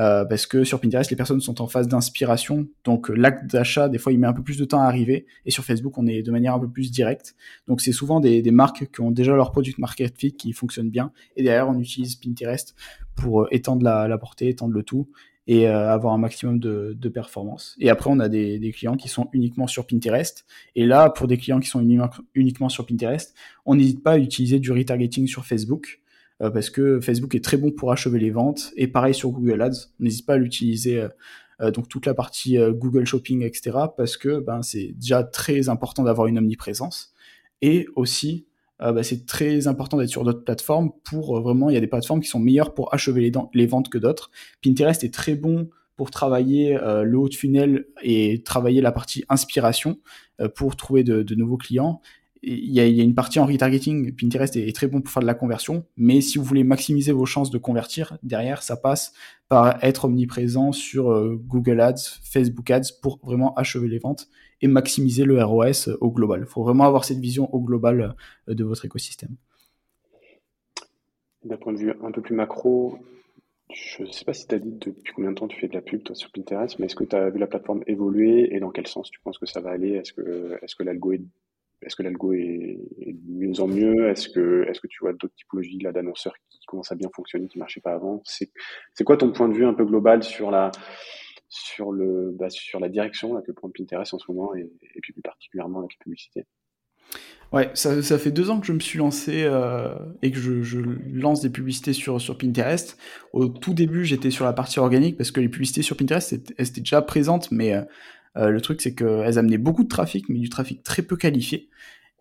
Euh, parce que sur Pinterest, les personnes sont en phase d'inspiration, donc l'acte d'achat, des fois, il met un peu plus de temps à arriver, et sur Facebook, on est de manière un peu plus directe. Donc c'est souvent des, marques qui ont déjà leur product market fit qui fonctionnent bien, et derrière, on utilise Pinterest pour euh, étendre la, portée, étendre le tout, et euh, avoir un maximum de, performance. Et après, on a des, clients qui sont uniquement sur Pinterest. Et là, pour des clients qui sont uniquement sur Pinterest, on n'hésite pas à utiliser du retargeting sur Facebook. Euh, parce que Facebook est très bon pour achever les ventes. Et pareil sur Google Ads, n'hésite pas à l'utiliser. Euh, donc toute la partie Google Shopping, etc. Parce que ben, c'est déjà très important d'avoir une omniprésence. Et aussi, euh, bah, c'est très important d'être sur d'autres plateformes pour euh, vraiment, il y a des plateformes qui sont meilleures pour achever les, ventes que d'autres. Pinterest est très bon pour travailler euh, le haut de funnel et travailler la partie inspiration pour trouver de nouveaux clients. Il y, a, une partie en retargeting. Pinterest est, très bon pour faire de la conversion, mais si vous voulez maximiser vos chances de convertir, derrière, ça passe par être omniprésent sur Google Ads, Facebook Ads pour vraiment achever les ventes et maximiser le ROS au global. Il faut vraiment avoir cette vision au global euh, de votre écosystème. D'un point de vue un peu plus macro, je ne sais pas si tu as dit depuis combien de temps tu fais de la pub toi, sur Pinterest, mais est-ce que tu as vu la plateforme évoluer et dans quel sens tu penses que ça va aller? Est-ce que, est que l'algo est, est, que l'algo est, de mieux en mieux? Est-ce que, est que tu vois d'autres typologies d'annonceurs qui commencent à bien fonctionner, qui ne marchaient pas avant? C'est, quoi ton point de vue un peu global sur la, sur, le, bah, sur la direction là, que prend Pinterest en ce moment et, puis plus particulièrement avec la publicité? Ouais, ça, ça, fait deux ans que je me suis lancé euh, et que je, lance des publicités sur, sur Pinterest. Au tout début, j'étais sur la partie organique parce que les publicités sur Pinterest, elles étaient déjà présentes, mais euh, euh, le truc, c'est qu'elles amenaient beaucoup de trafic, mais du trafic très peu qualifié.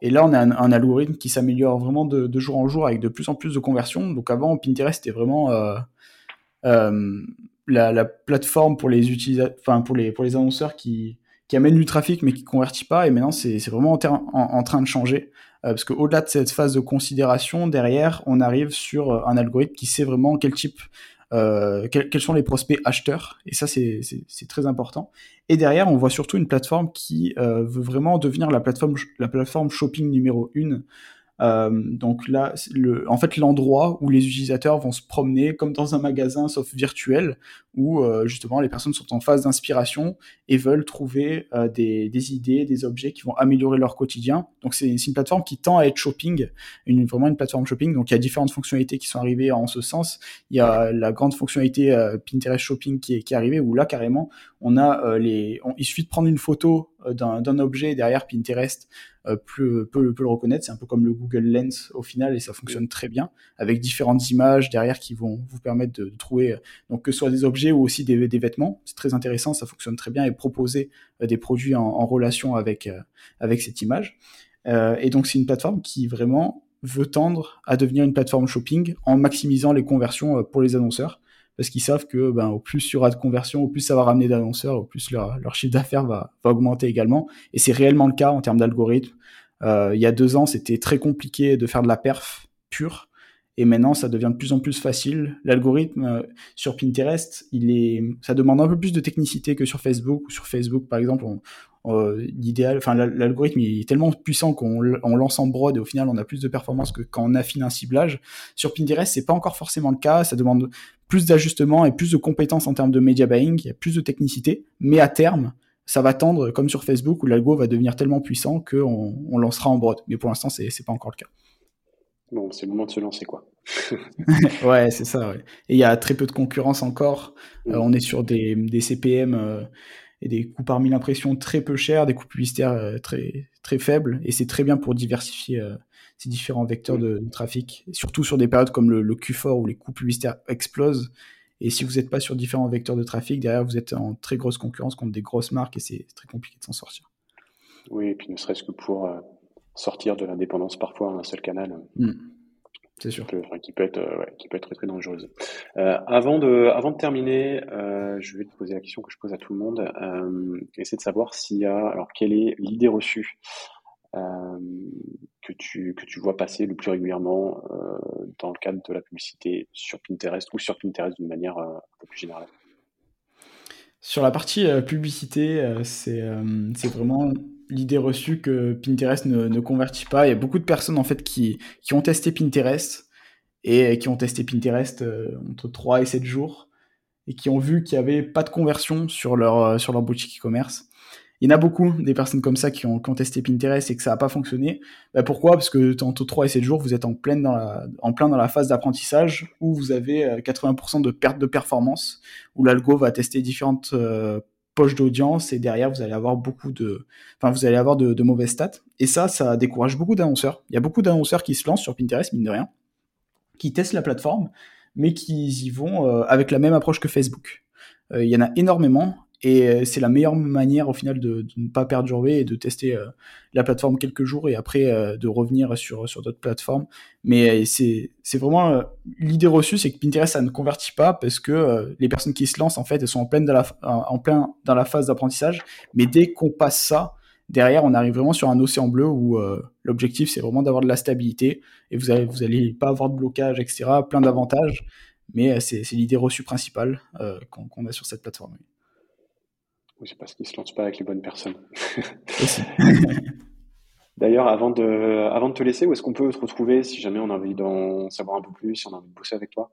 Et là, on a un, algorithme qui s'améliore vraiment de, jour en jour avec de plus en plus de conversions. Donc avant, Pinterest était vraiment euh, euh, la, la, plateforme pour les enfin pour les pour les annonceurs qui qui amènent du trafic mais qui convertit pas. Et maintenant, c'est vraiment en, en, en, train de changer euh, parce qu'au-delà de cette phase de considération, derrière, on arrive sur un algorithme qui sait vraiment quel type euh, quels, sont les prospects acheteurs? Et ça c'est très important. Et derrière on voit surtout une plateforme qui euh, veut vraiment devenir la plateforme la plateforme shopping numéro une. Euh, donc là, le, en fait, l'endroit où les utilisateurs vont se promener comme dans un magasin, sauf virtuel, où euh, justement les personnes sont en phase d'inspiration et veulent trouver euh, des, des, idées, des objets qui vont améliorer leur quotidien. Donc c'est une plateforme qui tend à être shopping, une, vraiment une plateforme shopping. Donc il y a différentes fonctionnalités qui sont arrivées en ce sens. Il y a la grande fonctionnalité euh, Pinterest Shopping qui est, qui est arrivée, où là carrément on a euh, les, il suffit de prendre une photo euh, d'un objet derrière Pinterest peut, peut, peut, le reconnaître. C'est un peu comme le Google Lens au final et ça fonctionne très bien avec différentes images derrière qui vont vous permettre de, de trouver donc que ce soit des objets ou aussi des, vêtements. C'est très intéressant, ça fonctionne très bien et proposer des produits en, relation avec avec cette image. et donc c'est une plateforme qui vraiment veut tendre à devenir une plateforme shopping en maximisant les conversions pour les annonceurs parce qu'ils savent que ben, au plus il y aura de conversion, au plus ça va ramener d'annonceurs, au plus leur, chiffre d'affaires va, augmenter également. Et c'est réellement le cas en termes d'algorithme. Euh, il y a deux ans, c'était très compliqué de faire de la perf pure. Et maintenant, ça devient de plus en plus facile. L'algorithme euh, sur Pinterest, il est, ça demande un peu plus de technicité que sur Facebook. Sur Facebook, par exemple, euh, l'idéal, enfin l'algorithme est tellement puissant qu'on lance en broad et au final on a plus de performance que quand on affine un ciblage. Sur Pinterest, c'est pas encore forcément le cas. Ça demande plus d'ajustements et plus de compétences en termes de media buying. Il y a plus de technicité, mais à terme, ça va tendre comme sur Facebook où l'algo va devenir tellement puissant qu'on on lancera en broad. Mais pour l'instant, c'est pas encore le cas. Bon, c'est le moment de se lancer, quoi. ouais, c'est ça. Ouais. Et il y a très peu de concurrence encore. Euh, on est sur des, des CPM euh, et des coûts par mille impressions très peu chers, des coûts publicitaires euh, très, très faibles, et c'est très bien pour diversifier ces différents vecteurs de, de, trafic, surtout sur des périodes comme le, le, Q4 où les coûts publicitaires explosent. Et si vous n'êtes pas sur différents vecteurs de trafic, derrière vous êtes en très grosse concurrence contre des grosses marques et c'est très compliqué de s'en sortir. Oui, et puis ne serait-ce que pour sortir de l'indépendance parfois à un seul canal. Mmh. C'est sûr. Qui peut, enfin, qui peut être, euh, ouais, qui peut être très, très dangereuse. Euh, avant de, avant de terminer, euh, je vais te poser la question que je pose à tout le monde. Euh, essayer de savoir s'il y a, alors, quelle est l'idée reçue euh, que tu, que tu vois passer le plus régulièrement euh, dans le cadre de la publicité sur Pinterest ou sur Pinterest d'une manière un peu plus générale? Sur la partie publicité, c'est vraiment l'idée reçue que Pinterest ne, convertit pas. Il y a beaucoup de personnes en fait qui, qui ont testé Pinterest et qui ont testé Pinterest entre 3 et 7 jours et qui ont vu qu'il n'y avait pas de conversion sur leur, sur leur boutique e-commerce il y en a beaucoup des personnes comme ça qui ont, testé Pinterest et que ça n'a pas fonctionné. Bah, pourquoi? Parce que entre 3 et 7 jours, vous êtes en, pleine dans la, en plein dans la phase d'apprentissage où vous avez 80% euh, de perte de performance, où l'algo va tester différentes euh, poches d'audience et derrière vous allez avoir beaucoup de, enfin vous allez avoir de, mauvaises stats. Et ça, ça décourage beaucoup d'annonceurs. Il y a beaucoup d'annonceurs qui se lancent sur Pinterest, mine de rien, qui testent la plateforme, mais qui y vont euh, avec la même approche que Facebook. Il y en a énormément et euh, c'est la meilleure manière au final de, ne pas perdurer et de tester euh, la plateforme quelques jours et après euh, de revenir sur, sur d'autres plateformes. Mais c'est, c'est vraiment l'idée reçue, c'est que Pinterest ça ne convertit pas parce que les personnes qui se lancent en fait elles sont en pleine dans la, en plein dans la phase d'apprentissage. Mais dès qu'on passe ça, derrière on arrive vraiment sur un océan bleu où l'objectif c'est vraiment d'avoir de la stabilité et vous allez vous allez pas avoir de blocage etc. Plein d'avantages. Mais c'est, l'idée reçue principale qu'on, qu'on a sur cette plateforme. Oui, c'est parce qu'ils ne se lancent pas avec les bonnes personnes. D'ailleurs, avant de, avant de te laisser, où est-ce qu'on peut te retrouver si jamais on a envie d'en savoir un peu plus, si on a envie de bosser avec toi?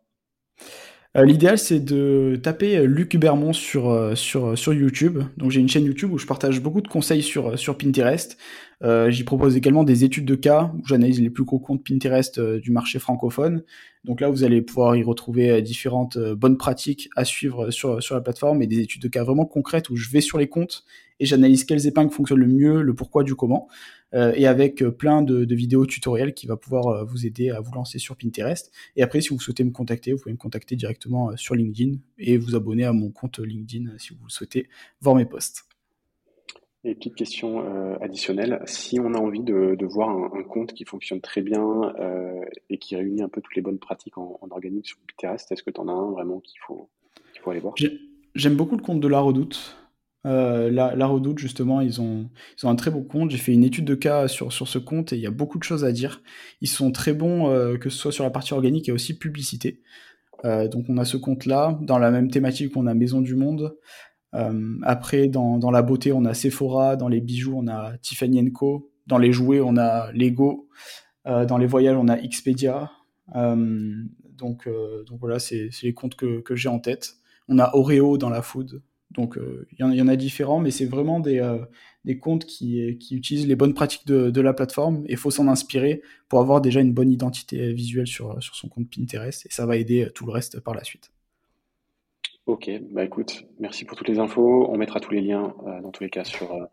Euh, L'idéal, c'est de taper euh, Luc Hubermont sur, euh, sur, sur YouTube. Donc, j'ai une chaîne YouTube où je partage beaucoup de conseils sur, sur Pinterest. Euh, j'y propose également des études de cas où j'analyse les plus gros comptes Pinterest euh, du marché francophone. Donc là, vous allez pouvoir y retrouver euh, différentes bonnes pratiques à suivre sur, sur la plateforme et des études de cas vraiment concrètes où je vais sur les comptes et j'analyse quelles épingles fonctionnent le mieux, le pourquoi du comment, et avec plein de, de, vidéos tutoriels qui va pouvoir vous aider à vous lancer sur Pinterest. Et après, si vous souhaitez me contacter, vous pouvez me contacter directement sur LinkedIn et vous abonner à mon compte LinkedIn si vous souhaitez voir mes posts. Et petite question euh, additionnelle, si on a envie de, voir un, compte qui fonctionne très bien euh, et qui réunit un peu toutes les bonnes pratiques en, organique sur Pinterest, est-ce que tu en as un vraiment qu'il faut, faut aller voir? J'aime beaucoup le compte de La Redoute. Euh, la, Redoute, justement, ils ont, un très beau compte. J'ai fait une étude de cas sur, sur ce compte et il y a beaucoup de choses à dire. Ils sont très bons, que ce soit sur la partie organique et aussi publicité. donc on a ce compte-là. Dans la même thématique, on a Maison du Monde. Euh, après, dans, la beauté, on a Sephora, dans les bijoux, on a Tiffany Co, dans les jouets, on a Lego, euh, dans les voyages, on a Expedia. Euh, donc, voilà, c'est les comptes que, j'ai en tête. On a Oreo dans la food. Donc il y, en a différents, mais c'est vraiment des, comptes qui, utilisent les bonnes pratiques de, la plateforme et il faut s'en inspirer pour avoir déjà une bonne identité visuelle sur son compte Pinterest et ça va aider tout le reste par la suite. Ok, bah écoute, merci pour toutes les infos. On mettra tous les liens euh, dans tous les cas sur euh,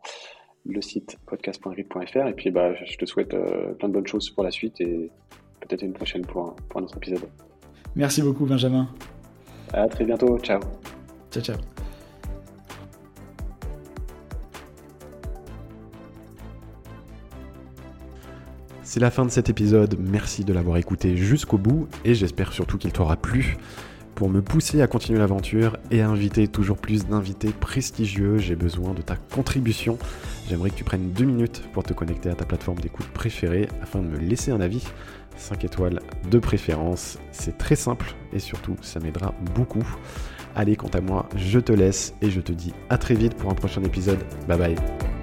le site podcast.grid.fr et puis bah je te souhaite euh, plein de bonnes choses pour la suite et peut-être une prochaine pour un, pour un autre épisode. Merci beaucoup Benjamin. À très bientôt, ciao. Ciao ciao. C'est la fin de cet épisode, merci de l'avoir écouté jusqu'au bout et j'espère surtout qu'il t'aura plu. Pour me pousser à continuer l'aventure et à inviter toujours plus d'invités prestigieux, j'ai besoin de ta contribution. J'aimerais que tu prennes deux minutes pour te connecter à ta plateforme d'écoute préférée afin de me laisser un avis. 5 étoiles de préférence, c'est très simple et surtout ça m'aidera beaucoup. Allez, quant à moi, je te laisse et je te dis à très vite pour un prochain épisode. Bye bye.